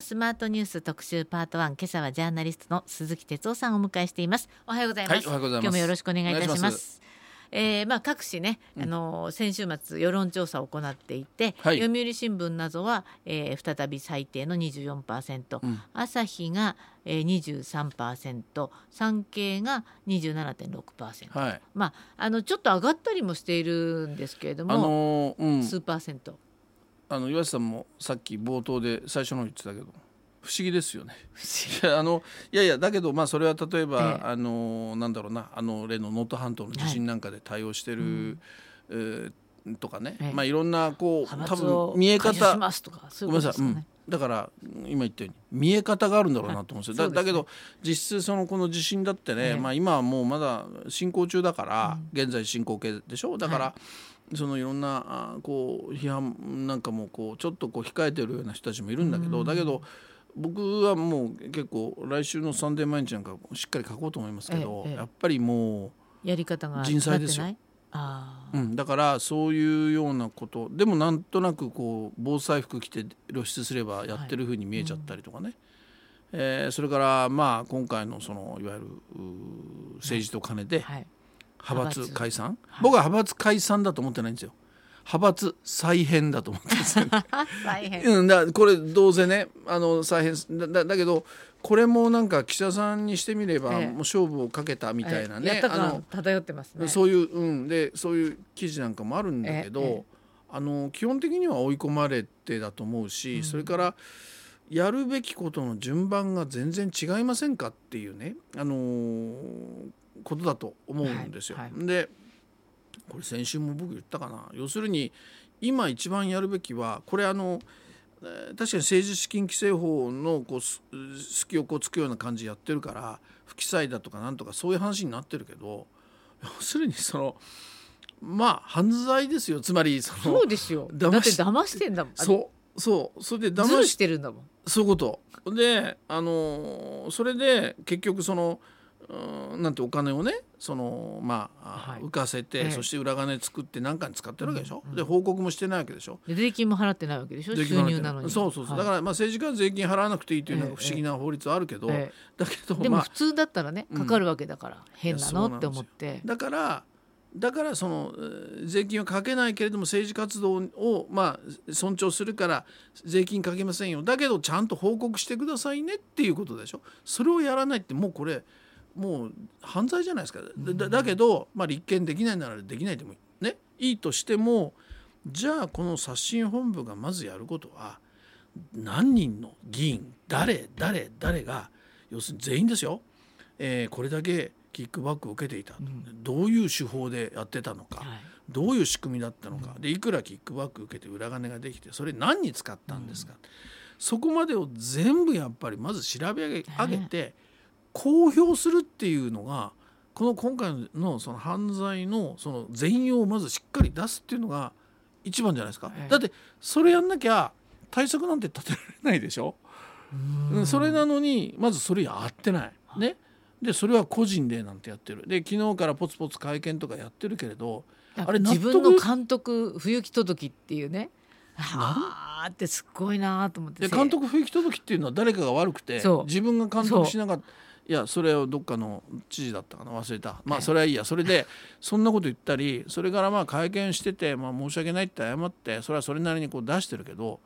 スマートニュース特集パート1今朝はジャーナリストの鈴木哲夫さんをお迎えしています。おはようございます、はいおはようございます。今日もよろしくお願いいたします。えーまあ各紙ね、あの先週末世論調査を行っていて、はい。読売新聞などは、えー再び最低の24%、うん。朝日が、えー、23%産経が27.6%、はい。まああのちょっと上がったりもしているんですけれども、あのーうん、数パーセントあの岩瀬さんもさっき冒頭で最初の方言ってたけど不思議ですよね。いや あのいやいやだけどまあそれは例えば、ええ。あのーなんだろうなあの例の能登半島の地震なんかで対応してる、えーとかね、ええ。まあいろんなこう多分見え方しますとかそうごめんなさい。うん、だから今言ったように見え方があるんだろうなと思うんですよ、ねだだけど実質そのこの地震だってね、ええ。まあ、今はもうまだ進行中だから、現在進行形でしょ？だから、はそのいろんなあこう批判なんかもこうちょっとこう控えてるような人たちもいるんだけど、だけど僕はもう結構来週の「サンデー毎日」なんかしっかり書こうと思いますけど、ええええ。やっぱりもう。やり方が人災ですようん、だからそういうようなことでもなんとなくこう防災服着て露出すればやってる風に見えちゃったりとかね、えーそれからまあ今回のそのいわゆる政治と金で派閥。解散、はい。僕は派閥解散だと思ってないんですよ派閥再編だと思ってるんですよ、大変。うん、だこれどうせねあの再編だだだけどこれもなんか岸田さんにしてみれば、ええもう勝負をかけたみたいなね、やったあの感漂ってますね。そういう、うん、でそういう記事なんかもあるんだけど、ええあの基本的には追い込まれてだと思うし、それからやるべきことの順番が全然違いませんかっていうね、あのーことだと思うんですよ。はいはでこれ先週も僕言ったかな要するに今一番やるべきはこれあのえー確かに政治資金規正法のこうす隙をこうつくような感じやってるから不記載だとかなんとかそういう話になってるけど要するにそのまあ犯罪ですよつまりそのそうですよ。だって騙してんだもん。そうそうそれで騙ししてるんだもん。そういうことであのそれで結局そのうんなんてお金をねそのまあ、はい。浮かせて、ええ。そして裏金作って何かに使ってるわけでしょ、で報告もしてないわけでしょ？で税金も払ってないわけでしょ？収入なのに。そうそうそう、はい。だからまあ政治家は税金払わなくていいというのええが不思議な法律はあるけど、えだけどでもまあ普通だったらねかかるわけだから変なの？って思って。だからだからそのえー税金はかけないけれども政治活動をまあ尊重するから税金かけませんよ。だけどちゃんと報告してくださいねっていうことでしょ？それをやらないってもうこれもう犯罪じゃないですか。だだだけど、まあ、立件できないならできないでもいい,、ね、いいとしてもじゃあこの刷新本部がまずやることは何人の議員誰誰誰が要するに全員ですよ、えーこれだけキックバックを受けていた、どういう手法でやってたのか、はい。どういう仕組みだったのか、でいくらキックバック受けて裏金ができてそれ何に使ったんですか、そこまでを全部やっぱりまず調べ上げ上げて公表するっていうのがこの今回のその犯罪のその全容をまずしっかり出すっていうのが一番じゃないですか、ええ。だってそれやんなきゃ対策なんて立てられないでしょ、うん。それなのにまずそれやってない。ね？でそれは個人でなんてやってる。で昨日からポツポツ会見とかやってるけれどあれ納自得分の監督不行き届きっていうね。はあってすっごいなと思って。で監督不行き届きっていうのは誰かが悪くて自分が監督しなかったいやそれをどっかの知事だったかな忘れた。まえ。えあそれはいいや。それでそんなこと言ったりそれからまあ会見してて、まあ、申し訳ないって謝ってそれはそれなりにこう出してるけど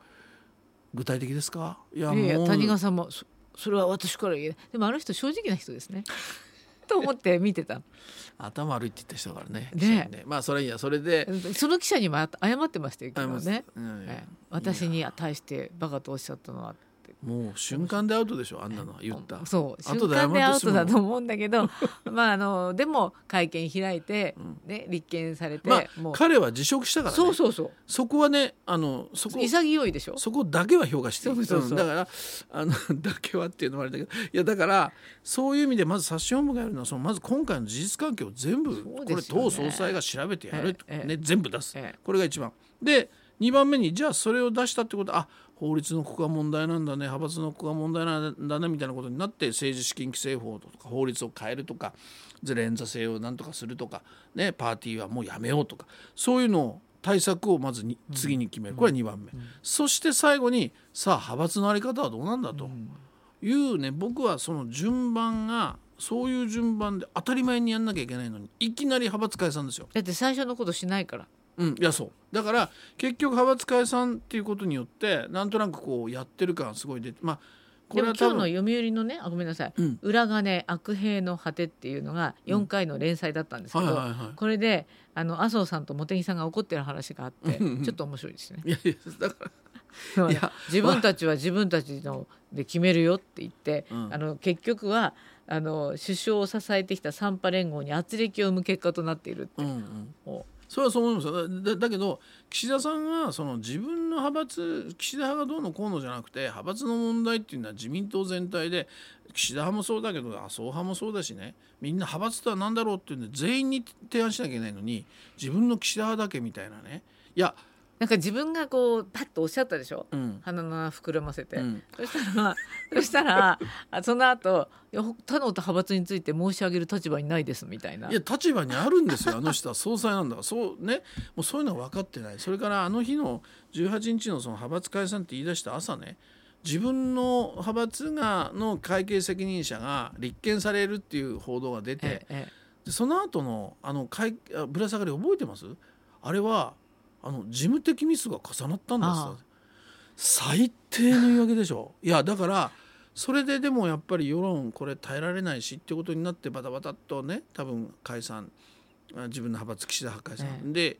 具体的ですか？いやいや谷川さんもそそれは私から言えないでもあの人正直な人ですね。と思って見てた。頭悪いって言った人だからねね。記者にまあそれはいいや。それでその記者にも謝ってましたよね、うん。ええ。私に対してバカとおっしゃったのは。ってもう瞬間でアウトでしょあんなのは言った。そう瞬間でアウトだと思うんだけど まああのでも会見開いて、ね、立件されて、まあ彼は辞職したからね。そうそうそう。そこはねあのそこ潔いでしょ？そこだけは評価していい。そうそうそう。うんだからあの だけはっていうのもあれだけどいやだからそういう意味でまず冊子本部がやるのはそのまず今回の事実関係を全部、これ党総裁が調べてやるね、全部出す、ええ。これが一番。で2番目にじゃあそれを出したってことはあ法律のここが問題なんだね派閥のここが問題なんだねみたいなことになって政治資金規正法とか法律を変えるとかずれん座制をなんとかするとか、ね、パーティーはもうやめようとかそういうのを対策をまずに次に決める。これは2番目、そして最後にさあ派閥の在り方はどうなんだと。いうね僕はその順番がそういう順番で当たり前にやんなきゃいけないのにいきなり派閥解散ですよ。だって最初のことしないからうん、いやそう。だから結局派閥解散っていうことによってなんとなくこうやってる感がすごい出てまあこれは今日の読売のねあごめんなさい、うん。裏金悪兵の果てっていうのが4回の連載だったんですけど、これであの麻生さんと茂木さんが怒ってる話があってちょっと面白いですね。いやいやだからいや自分たちは自分たちので決めるよって言って、うん。あの結局はあの首相を支えてきた三派連合に圧力を生む結果となっているって。うんうん。もそれはそう思いますだだけど岸田さんがその自分の派閥岸田派がどうのこうのじゃなくて派閥の問題っていうのは自民党全体で岸田派もそうだけど麻生派もそうだしね。みんな派閥とは何だろうっていうんで全員に提案しなきゃいけないのに自分の岸田派だけみたいなね。いや、なんか自分がこうパッとおっしゃったでしょ？うん。鼻の穴膨らませて、うん。そしたらそしたらあその後他の派閥について申し上げる立場にないですみたいな。いや立場にあるんですよあの人は。総裁なんだから。そうね。もうそういうのは分かってない。それからあの日の18日のその派閥解散って言い出した朝ね自分の派閥がの会計責任者が立件されるっていう報道が出て、えええでその後のあのぶら下がり覚えてます？あれはあの事務的ミスが重なったんです最低の言い訳でしょ。いやだからそれででもやっぱり世論これ耐えられないしってことになってバタバタっとね多分解散あ自分の派閥岸田派解散、えで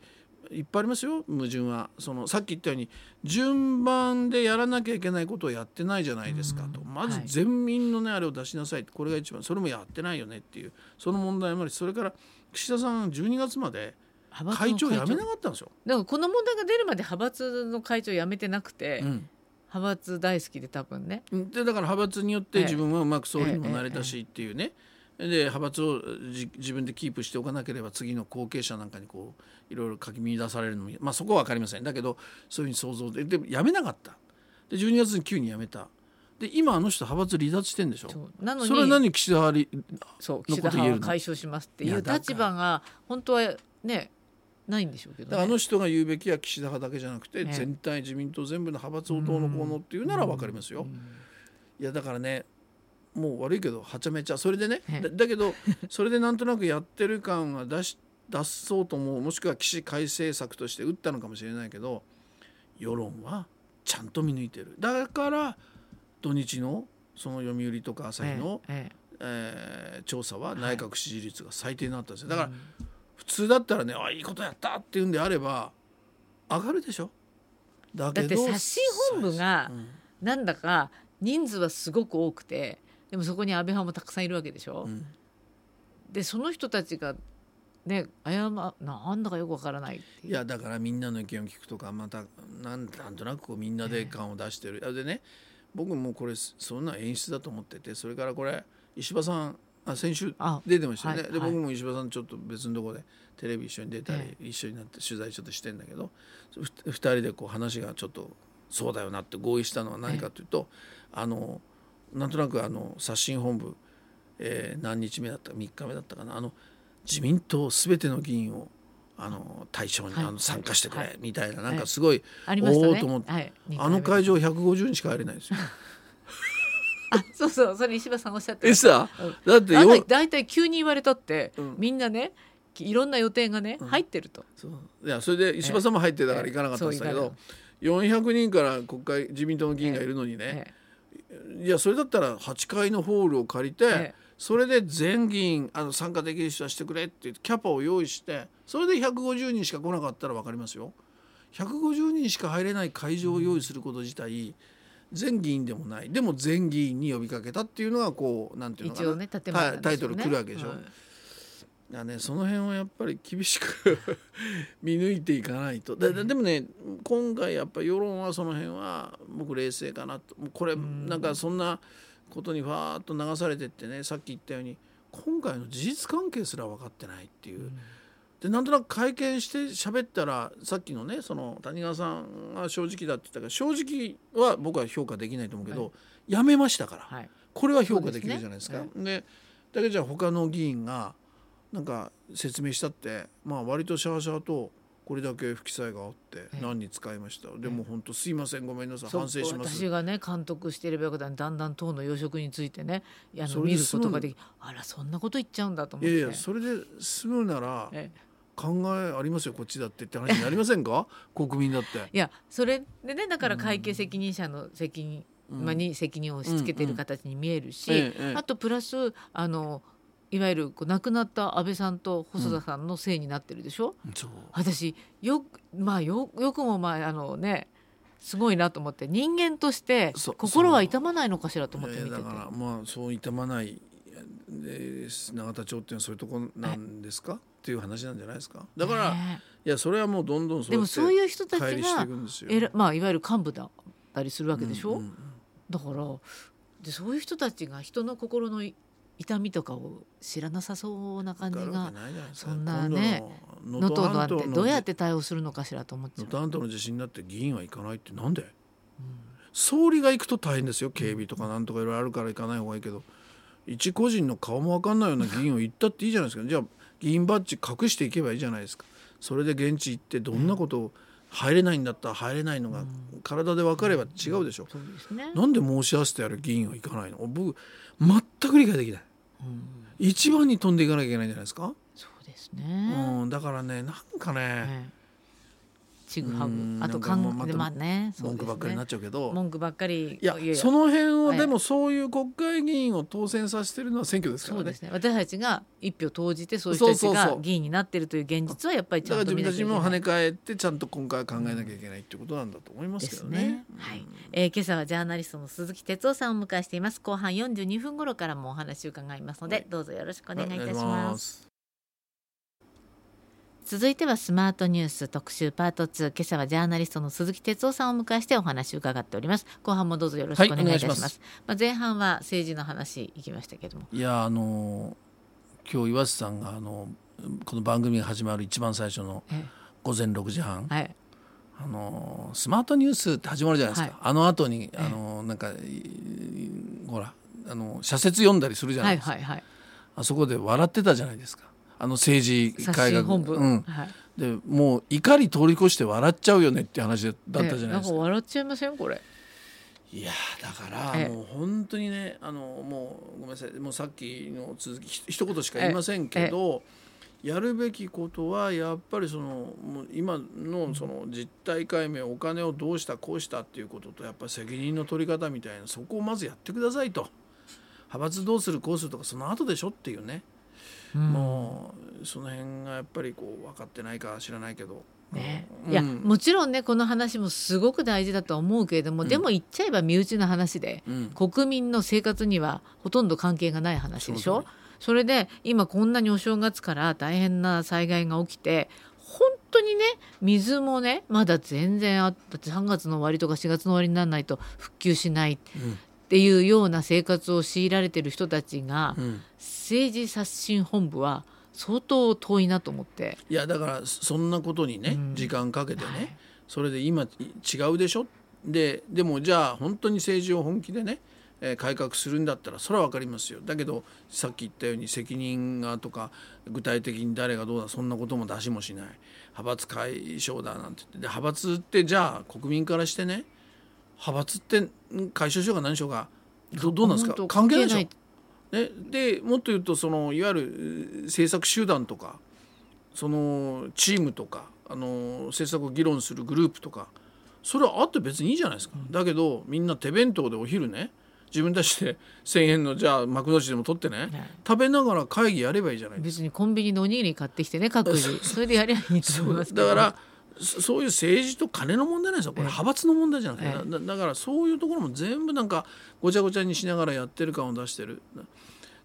いっぱいありますよ。矛盾は。そのさっき言ったように順番でやらなきゃいけないことをやってないじゃないですかと、うん。まずはい。全民のねあれを出しなさい。これが一番。それもやってないよねっていう。その問題もありそれから岸田さん12月まで会長辞めなかったんですよ。だからこの問題が出るまで派閥の会長辞めてなくて、うん。派閥大好きで多分ね。でだから派閥によってええ。自分はうまく総理にもなれたしっていうね、で派閥をじ自分でキープしておかなければ次の後継者なんかにこういろいろかき乱されるのも、まあ、そこは分かりません。だけどそういうふうに想像ででも辞めなかった。で12月に急に辞めた。で今あの人派閥離脱してんでしょ。そう。なのにそれは何？岸田派離そうのこと言えるの？岸田派は解消しますっていう立場が本当はねないんでしょうけど、ね、あの人が言うべきは岸田派だけじゃなくて、ええ。全体自民党全部の派閥をどうのこうのっていうなら分かりますよ。いやだからねもう悪いけどはちゃめちゃそれでねええ。だだけどそれでなんとなくやってる感が出し出そうとももしくは起死回生策として打ったのかもしれないけど世論はちゃんと見抜いてる。だから土日のその読売とか朝日の、ええ。えー調査は内閣支持率が最低になったんですよ。だからうん普通だったらねあいいことやったっていうんであれば上がるでしょ？だだってけど刷新本部がうん。なんだか人数はすごく多くてでもそこに安倍派もたくさんいるわけでしょ、うん。でその人たちがね謝なんだかよくわからないいやだからみんなの意見を聞くとかまたなんなんとなくこうみんなで感を出してる、いやでね僕もこれそんな演出だと思っててそれからこれ石破さんあ先週あ出てましたよね、はいはい。で僕も石破さんちょっと別のところでテレビ一緒に出たり、え一緒になって取材ちょっとしてんだけどふ二人でこう話がちょっとそうだよなって合意したのは何かというと、あのなんとなくあの刷新本部、えー何日目だったか3日目だったかな。あの自民党すべての議員をあの対象に、はい。あの参加してくれ、はい。みたいななんかすごい、おーと思って。はい、あの会場場150人しか入れないんですよ。あそうそうそれ石破さんおっしゃってえだってよ。大体急に言われたって、うん。みんなねいろんな予定がね、うん。入ってると。そう。いやそれで石破さんも入ってたから行かなかったんですけええど、400人から国会自民党の議員がいるのにね、えいやそれだったら8階のホールを借りて、ええ。それで全議員あの参加できる人はしてくれって言ってキャパを用意してそれで150人しか来なかったら分かりますよ。150人しか入れない会場を用意すること自体、全議員でもない。でも全議員に呼びかけたっていうのがこうなんていうのかな。ねね。タイトル来るわけでしょ。はい。いやね、その辺はやっぱり厳しく 見抜いていかないと。でででもね今回やっぱり世論はその辺は僕冷静かなと。これん。なんかそんなことにファーッと流されてってねさっき言ったように今回の事実関係すら分かってないっていう。でなんとなく会見して喋ったらさっきのねその谷川さんが正直だって言ったから正直は僕は評価できないと思うけど、はい。やめましたから。はい。これは評価できるじゃないですか。でだけどじゃあ他の議員がなんか説明したってまあ割とシャワシャワとここれだけ不記載があってええ。何に使いました？でも本当すいませんごめんなさい。反省します。私がね監督していればよかだんだん党の要職についてねあその見ることができあらそんなこと言っちゃうんだと思って。いやいやそれで済むならええ考えありますよこっちだってって話になりませんか？国民だって。いやそれでねだから会計責任者の責任、うん。まあ、に責任を押し付けてる形に見えるし、ええええ。あとプラスあのいわゆるこう亡くなった安倍さんと細田さんのせいになってるでしょ、そう。私よまあよよくもまああのねすごいなと思って人間として心は痛まないのかしらと思って見てて。だからまあそう痛まないで永田町っていうのはそういうとこなんですか？っていう話なんじゃないですか？だから、ねいやそれはもうどんどんそうでもそういう人たちがいくんですよ。えらまあいわゆる幹部だったりするわけでしょ、うんうんだからでそういう人たちが人の心の痛みとかを知らなさそうな感じがそんなね能登なんてどうやって対応するのか。しらと思っちゃう能。登半島の地震になって議員は行かないってなんで総理が行くと大変ですよ警備とかなんとかいろいろあるから行かない方がいいけど一個人の顔も分かんないような議員を行ったっていいじゃないですか。じゃあ議員バッジ隠していけばいいじゃないですか。それで現地行ってどんなことを入れないんだったら入れないのが体で分かれば違うでしょ、そうね。なんで申し合わせてやる議員は行かないの？僕全く理解できない。うん。一番に飛んでいかなきゃいけないんじゃないですか、そうですね。うん、だからねなんかね、ええちぐはぐうん。あとなんかもうまたかんでまあねそうです文句ばっかりになねっちゃうけど、文句ばっかりいやその辺をはいでもそういう国会議員を当選させてるのは選挙ですからね。そうですね。私たちが一票投じてそういう人たちが議員になってるという現実はやっぱりちゃんと自分たちも跳見なきゃいけないね。返ってちゃんと今回は考えなきゃいけないっていうことなんだと思いますけどね。ねはい。えー今朝はジャーナリストの鈴木哲夫さんをお迎えしています。後半42分頃からもお話を伺いますので、はい。どうぞよろしくおお願いいたし願ますす。続いてはスマートニュース特集パート2今朝はジャーナリストの鈴木哲夫さんをお迎えしてお話を伺っております。後半もどうぞよろしくお願いいたします,、はいまあ、前半は政治の話いきましたけども。いやあの今日岩瀬さんがあのこの番組が始まる一番最初のえ午前6時半、はい。あのスマートニュースって始まるじゃないですか、はい。あの後にえあのなんかいほらあの社説読んだりするじゃなはいいですか、はいはい。あそこで笑ってたじゃないですかあの政治刷改革。新本部、うん、はい、でもう怒り通り越して笑っちゃうよねっていう話だったじゃないえなんかですか。笑っちゃいません？これ。いやーだからええ。もう本当にねあのもうごめんなさい。もうさっきの続きひ一言しか言いませんけど、やるべきことはやっぱりそのもう今のその実態解明お金をどうしたこうしたっていうこととやっぱり責任の取り方みたいなそこをまずやってくださいと。派閥どうするこうするとかその後でしょっていうね、もうその辺がやっぱりこう分かってないか知らないけど。ね、うん。いやもちろんねこの話もすごく大事だとは思うけれども、うん。でも言っちゃえば身内の話でうん。国民の生活にはほとんど関係がない話でしょ？それで今こんなにお正月から大変な災害が起きて本当にね水もねまだ全然あだって3月の終わりとか4月の終わりにならないと復旧しないっていうような生活を強いられてる人たちがうん。うん政治刷新本部は相当遠いなと思って。いやだからそんなことにね、うん。時間かけてね、はい。それで今違うでしょ？ででもじゃあ本当に政治を本気でね、えー改革するんだったらそれは分かりますよ。だけどさっき言ったように責任がとか具体的に誰がどうだそんなことも出しもしない。派閥解消だなんて言って。で派閥ってじゃあ国民からしてね派閥ってん解消しようが何しようがどどうなんですか？関係ないでしょ。関ね、でもっと言うとそのいわゆるえー政策集団とかそのチームとかあの政策を議論するグループとかそれはあって別にいいじゃないですか、だけどみんな手弁当でお昼ね自分たちで1,000円のじゃあ幕の内でも取ってね、はい。食べながら会議やればいいじゃないです別にコンビニのおにぎり買ってきてね各自。それでやりゃいいと思いますだからそそういう政治と金の問題なんですよ。これええ。派閥の問題じゃなくて、ええ。だだからそういうところも全部なんかごちゃごちゃにしながらやってる感を出してる。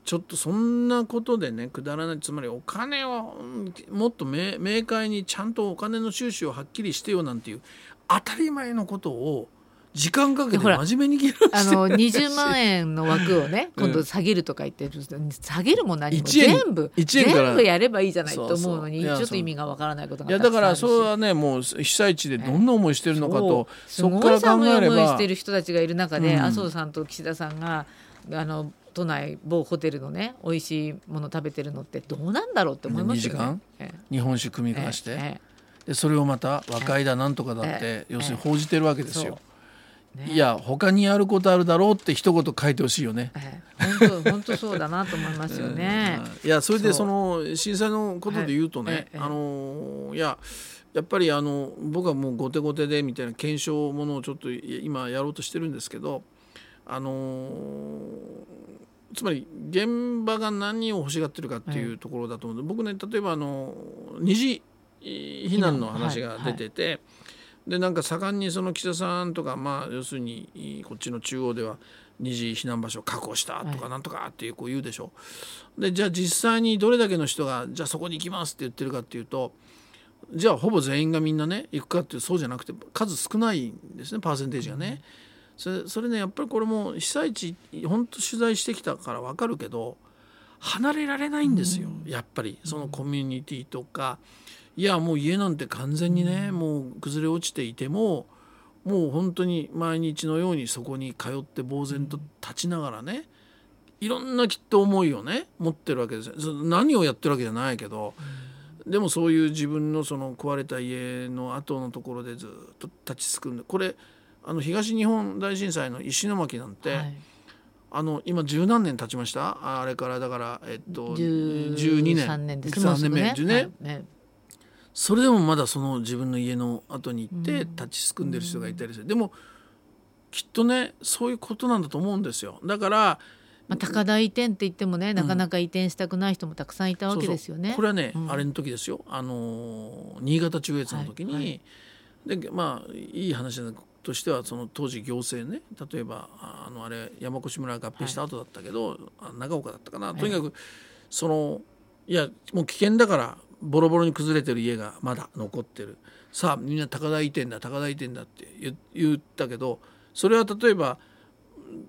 ちょっとそんなことでねくだらない。つまりお金をうんもっと明明快にちゃんとお金の収支をはっきりしてよなんていう当たり前のことを時間かけて真面目に議論あの20万円の枠をねうん。今度下げるとか言ってる下げるも何も。全部。全部やればいいじゃないと思うのにちょっと意味がわからないことがいやだからそれはねもう被災地でどんな思いしてるのかとすそこから考えれば。思いしてる人たちがいる中で、うん。麻生さんと岸田さんがあの都内某ホテルのね美味しいもの食べてるのってどうなんだろうって思いますよね。2時間？え日本酒組みえ交わして。ええ。でそれをまた和解だなんとかだってええ。要するに報じてるわけですよ。ね。いや他にやることあるだろうって一言書いてほしいよね。ええ。本当本当そうだなと思いますよね。いやそれでその震災のことで言うとね、あのいややっぱりあの僕はもう後手後手でみたいな検証ものをちょっと今やろうとしてるんですけどあのつまり現場が何を欲しがってるかっていうところだと思うので、僕ね例えばあの二次避難の話が出てて、でなんか盛んにその岸田さんとかまあ要するにこっちの中央では二次避難場所を確保したとかなんとかっていうこう言うでしょ。でじゃあ実際にどれだけの人がじゃあそこに行きますって言ってるかっていうとじゃあほぼ全員がみんなね行くかっていうそうじゃなくて数少ないんですねパーセンテージがね。それそれねやっぱりこれも被災地本当取材してきたから分かるけど離れられないんですよ、やっぱり。そのコミュニティとかいやもう家なんて完全にね、もう崩れ落ちていてももう本当に毎日のようにそこに通って呆然と立ちながらねいろんなきっと思いをね持ってるわけです何をやってるわけじゃないけど、でもそういう自分のその壊れた家の後のところでずっと立ちすくんでこれあの東日本大震災の石巻なんて、はい。あの今十何年経ちました？ああれからだからえっと十12年三年です13年。目もうすぐ10年はい。ねそれでもまだその自分の家の後に行ってうん。立ちすくんでる人がいたりする、でもきっとねそういうことなんだと思うんですよ。だからまあ、高台移転って言ってもねなかなか移転したくない人もたくさんいたわけですよね。そうそう。これはね、うん。あれの時ですよ。あのー新潟中越の時に、はいはい。でまあいい話としてはその当時行政ね例えばあのあれ山越村が合併した後だったけど、あ長岡だったかな、いとにかくそのいやもう危険だからボロボロに崩れてる家がまだ残ってる。さあみんな高台移転だ高台移転だって言ったけどそれは例えば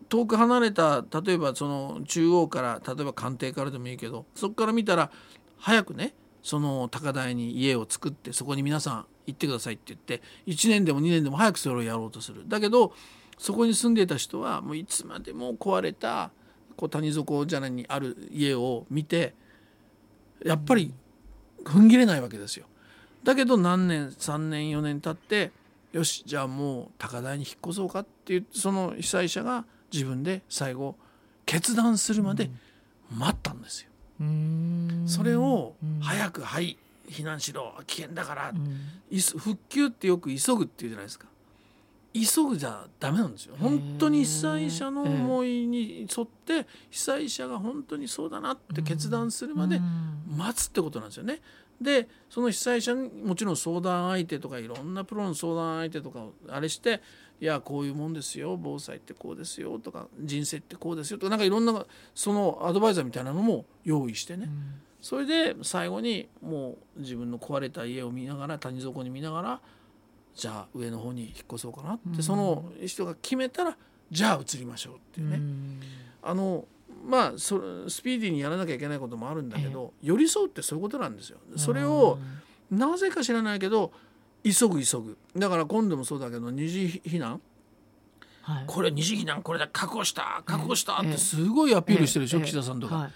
遠く離れた例えばその中央から例えば官邸からでもいいけどそこから見たら早くねその高台に家を作ってそこに皆さん行ってくださいって言って1年でも2年でも早くそれをやろうとする。だけどそこに住んでいた人はもういつまでも壊れたこう谷底じゃないにある家を見てやっぱり踏ん切れないわけですよ。だけど何年3年4年経ってよしじゃあもう高台に引っ越そうかっていうその被災者が自分で最後決断するまで待ったんですよ。それをうん早く「はい避難しろ危険だからうん」いそ復旧ってよく急ぐっていうじゃないですか。急ぐじゃダメなんですよ。本当に被災者の思いに沿って被災者が本当にそうだなって決断するまでうん。待つってことなんですよね。でその被災者にもちろん相談相手とかいろんなプロの相談相手とかをあれして「いやこういうもんですよ防災ってこうですよ」とか「人生ってこうですよ」とかなんかいろんなそのアドバイザーみたいなのも用意してね。それで最後にもう自分の壊れた家を見ながら谷底に見ながらじゃあ上の方に引っ越そうかなって、うん。その人が決めたらじゃあ移りましょうっていうね。うん。あのまあそスピーディーにやらなきゃいけないこともあるんだけど、寄り添うってそういうことなんですよ。それをなぜか知らないけど急ぐ急ぐ。だから今度もそうだけど二次避難。はい。これ二次避難これで確保した確保したっええ。てすごいアピールしてるでしょ、ええ。岸田さんとか、はい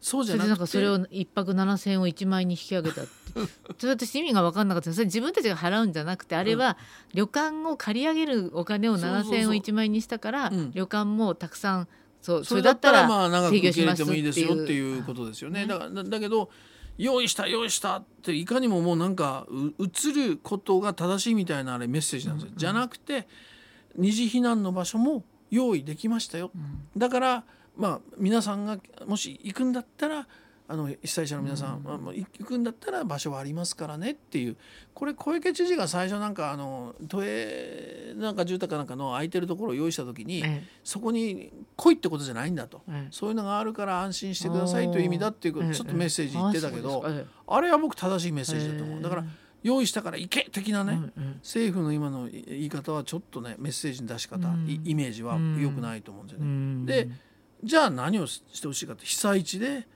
そうじゃそれでなんかなくてそれを一泊七千円を一万円に引き上げたって。それ私意味が分かんなかった。それ自分たちが払うんじゃなくてあれは旅館を借り上げるお金をそうそうそう。七千円を一万円にしたからうん。旅館もたくさんそうそれだったらまあ長く受け入れてもいいですよっていうことですよね。ね。だからだだけど用意した用意したっていかにももうなんかう映ることが正しいみたいなあれメッセージなんですよ。じゃなくて二次避難の場所も用意できましたよ。だからまあ皆さんがもし行くんだったらあの被災者の皆さん、まあまあ行くんだったら場所はありますからねっていう。これ小池知事が最初なんかあの都営なんか住宅かなんかの空いてるところを用意した時に、えそこに来いってことじゃないんだと、ええ。そういうのがあるから安心してくださいという意味だっていうちょっとメッセージ言ってたけど、あれは僕正しいメッセージだと思う、ええだから用意したから行け的なね、うんうん。政府の今の言い方はちょっとねメッセージの出し方、うん。いイメージは良くないと思うんですよね。うん。でじゃあ何をししてほしいかって被災地で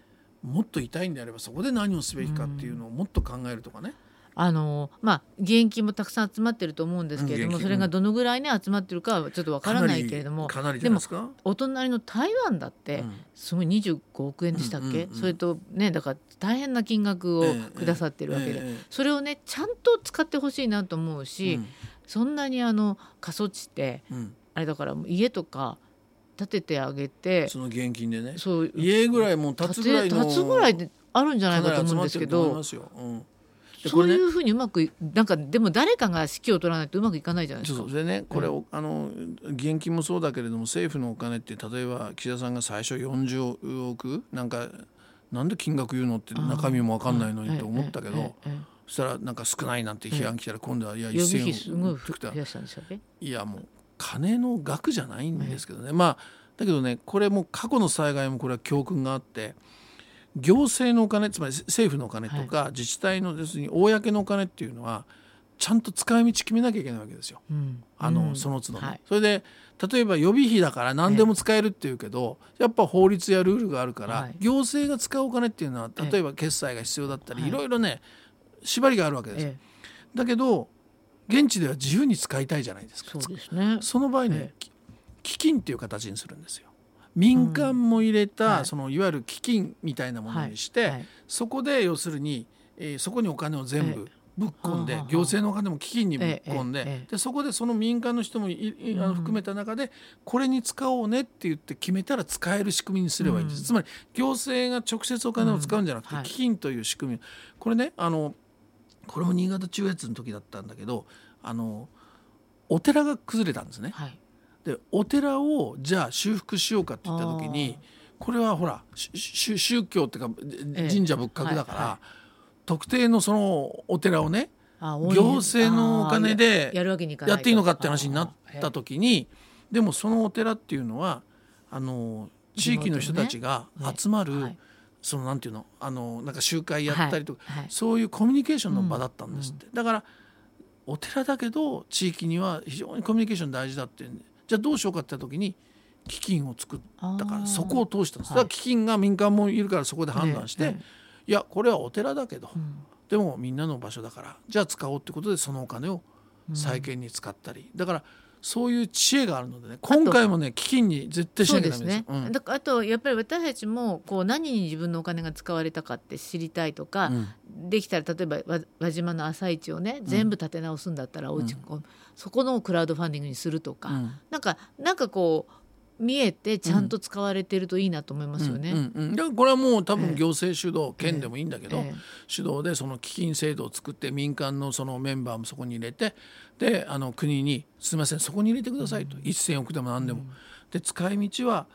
もっと痛いんであればそこで何をすべきかっていうのをもっと考えるとかね。あのまあ義援金もたくさん集まってると思うんですけれども、それがどのぐらいね集まってるかはちょっとわからないけれども。ですか？お隣の台湾だって、うん。すごい25億円でしたっけ、それとねだから大変な金額をくださってるわけで、それをねちゃんと使ってほしいなと思うし、うんそんなにあの過疎地ってうんあれだから家とか建ててあげてその現金でね。そう。家ぐらいもう建つぐらいの建つぐらいであるんじゃないかと思うんですけどそういうふうにうまくなんかでも誰かが指揮を取らないとうまくいかないじゃないですか。そねこれ、をあの義援金もそうだけれども政府のお金って例えば岸田さんが最初40億なんかなんで金額言うのって中身も分かんないのにと思ったけど、そしたらなんか少ないなんて批判来たら今度はいやえ予備費すごい1000億。いやもう金の額じゃないんですけどね、まあだけどねこれも過去の災害もこれは教訓があって行政のお金つまり政府のお金とか、自治体の要するに公のお金っていうのはちゃんと使い道決めなきゃいけないわけですよ。うん。あの、うん。その都度ね、はい。それで例えば予備費だから何でも使えるっていうけど、やっぱ法律やルールがあるから、はい。行政が使うお金っていうのはええ例えば決済が必要だったり、はい。い、ろいろね縛りがあるわけですだけど現地では自由に使いたいじゃないですか。そうですね。その場合ね、ええ。き基金っていう形にするんですよ。民間も入れた、うんはい。そのいわゆる基金みたいなものにして、はい。はい。そこで要するに、えーそこにお金を全部ぶっ込んで、はあはあ行政のお金も基金にぶっ込んで,、ええええでそこでその民間の人もいいあのうん。含めた中で、これに使おうねって言って決めたら使える仕組みにすればいいんです、うん。つまり行政が直接お金を使うんじゃなくて、基金という仕組み。これねあのこれも新潟中越の時だったんだけどあのお寺が崩れたんですね。はい。でお寺をじゃあ修復しようかって言った時にこれはほら宗教っていうかええ神社仏閣だから、はいは特定のそのお寺をねあ行政のお金でやるわけにいかないやっていいのかって話になったと。時にでもそのお寺っていうのはあの地域の人たちが集まる、はいそのなんていうの？あのなんか集会やったりとか、はいはい。そういうコミュニケーションの場だったんですって、だからお寺だけど地域には非常にコミュニケーション大事だっていうんでじゃあどうしようかって時に基金を作ったからそこを通したんです、はい。だから基金が民間もいるからそこで判断して、ええ。いやこれはお寺だけど、うん。でもみんなの場所だからじゃあ使おうってことでそのお金を再建に使ったり、だからそういう知恵があるのでね今回もね基金に絶対しなきゃダメですねよ。うん。だからあとやっぱり私たちもこう何に自分のお金が使われたかって知りたいとか、うん。できたら例えば輪輪島の朝市をね全部建て直すんだったらおうち、こうそこのクラウドファンディングにするとか、うん。なんかなんかこう見えてちゃんと使われてるといいなと思いますよね。うんうんうんだからこれはもう多ええ分行政主導、県でもいいんだけど、ええ主導でその基金制度を作って民間のそのメンバーもそこに入れてであの国に「すみませんそこに入れてください」と、1,000億でも何でも。で使い道は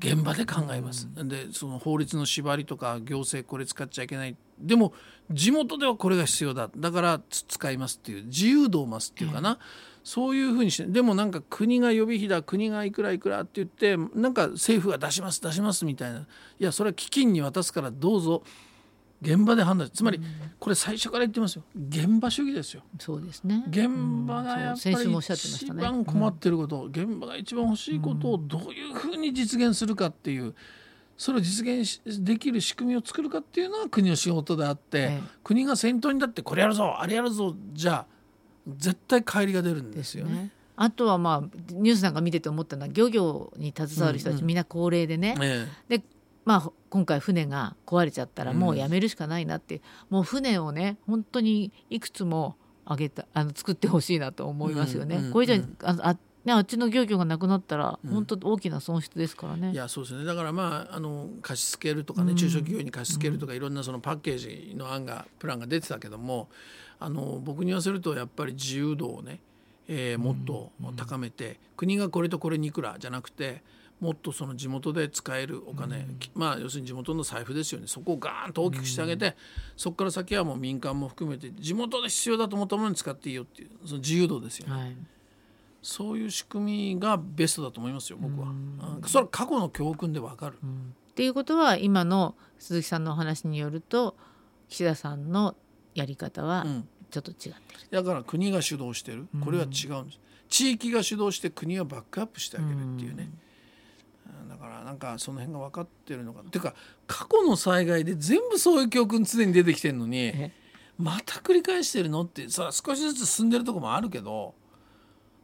現場で考えます。でその法律の縛りとか行政これ使っちゃいけないでも地元ではこれが必要だ。だからつ使いますっていう自由度を増すっていうかな、そういうふうにしてでもなんか国が予備費だ国がいくらいくらって言ってなんか政府が出します出しますみたいな。いやそれは基金に渡すからどうぞ。現場で判断つまりこれ最初から言ってますよ。現場主義ですよ。そうですね。現場がやっぱり一ね。番困ってること、現場が一番欲しいことをどういうふうに実現するかっていうそれを実現しできる仕組みを作るかっていうのが国の仕事であって、ええ。国が先頭に立ってこれやるぞあれやるぞじゃあ絶対帰りが出るんですよね。ね。あとはまあニュースなんか見てて思ったのは漁業に携わる人たち、うんうん。みんな高齢でね、えでまあ今回船が壊れちゃったらもうやめるしかないなって、もう船をね本当にいくつもあげたあの作ってほしいなと思いますよね。うんうんこれじゃうんああね、あっちの漁業がなくなったらうん。本当大きな損失ですからね。いやそうですね。だからまああの貸し付けるとかね、うん。中小企業に貸し付けるとか、いろんなそのパッケージの案がプランが出てたけどもあの僕に言わせるとやっぱり自由度をね、えーもっと高めて、国がこれとこれにいくらじゃなくてもっとその地元で使えるお金、きまあ要するに地元の財布ですよね。そこをガーンと大きくしてあげて、そこから先はもう民間も含めて地元で必要だと思ったものに使っていいよっていうその自由度ですよね。はい、そういう仕組みがベストだと思いますよ僕は。うん。それは過去の教訓でわかる。っていうことは今の鈴木さんのお話によると岸田さんのやり方はうん。ちょっと違ってる。だから国が主導してる。これは違うんです、地域が主導して国はバックアップしてあげるっていうね、うん。だからなんかその辺が分かってるのか。っていうか過去の災害で全部そういう教訓常に出てきてるのにえ？また繰り返してるのってさ少しずつ進んでるとこもあるけど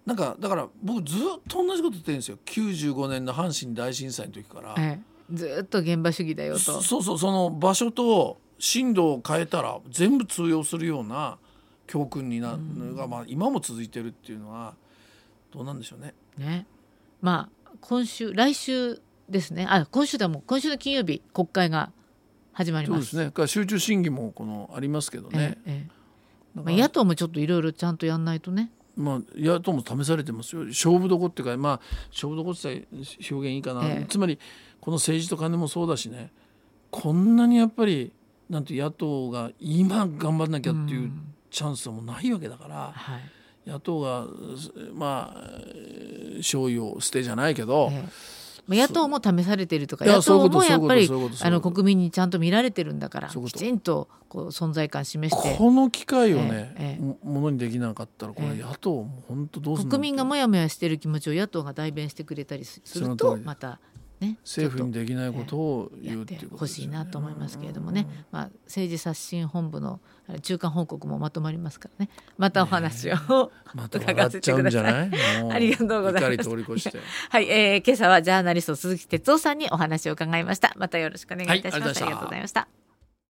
なんかだから僕ずっと同じこと言ってるんですよ95年の阪神大震災の時から、ええずっと現場主義だよと。そそうそうその場所と震度を変えたら全部通用するような教訓になるのが、まあ、今も続いてるっていうのはどうなんでしょうね。ね。まあ今週来週ですね。あ今週だもん今週の金曜日国会が始まりま。そうですすね。だから集中審議もこのありますけどねえ。えまあ野党もちょっといろいろちゃんとやんないとね。まあ野党も試されてますよ。勝負どこっていうかまあ勝負どこって表現いいかな。ええつまりこの政治と金もそうだしね。こんなにやっぱりなんて野党が今頑張んなきゃっていううんチャンスはもうないわけだから。はい。野党がまあ勝利を捨てじゃないけど、ええまあ野党も試されてるとか野党もやっぱりあの国民にちゃんと見られてるんだからきちんとこう存在感示して。この機会をね、ええええ。もものにできなかったらこれええ。野党も本当どうするの？国民がモヤモヤしてる気持ちを野党が代弁してくれたりすするとまたね政府にできないことを言うっていうことほしいなと思いますけれどもね、まあ、政治刷新本部の中間報告もまとまりますからね。またお話を、また笑っちゃうんじゃない？ありがとうございます。はい、えー、今朝はジャーナリスト鈴木哲夫さんにお話を伺いました。またよろしくお願いいたします、はいありがとうございました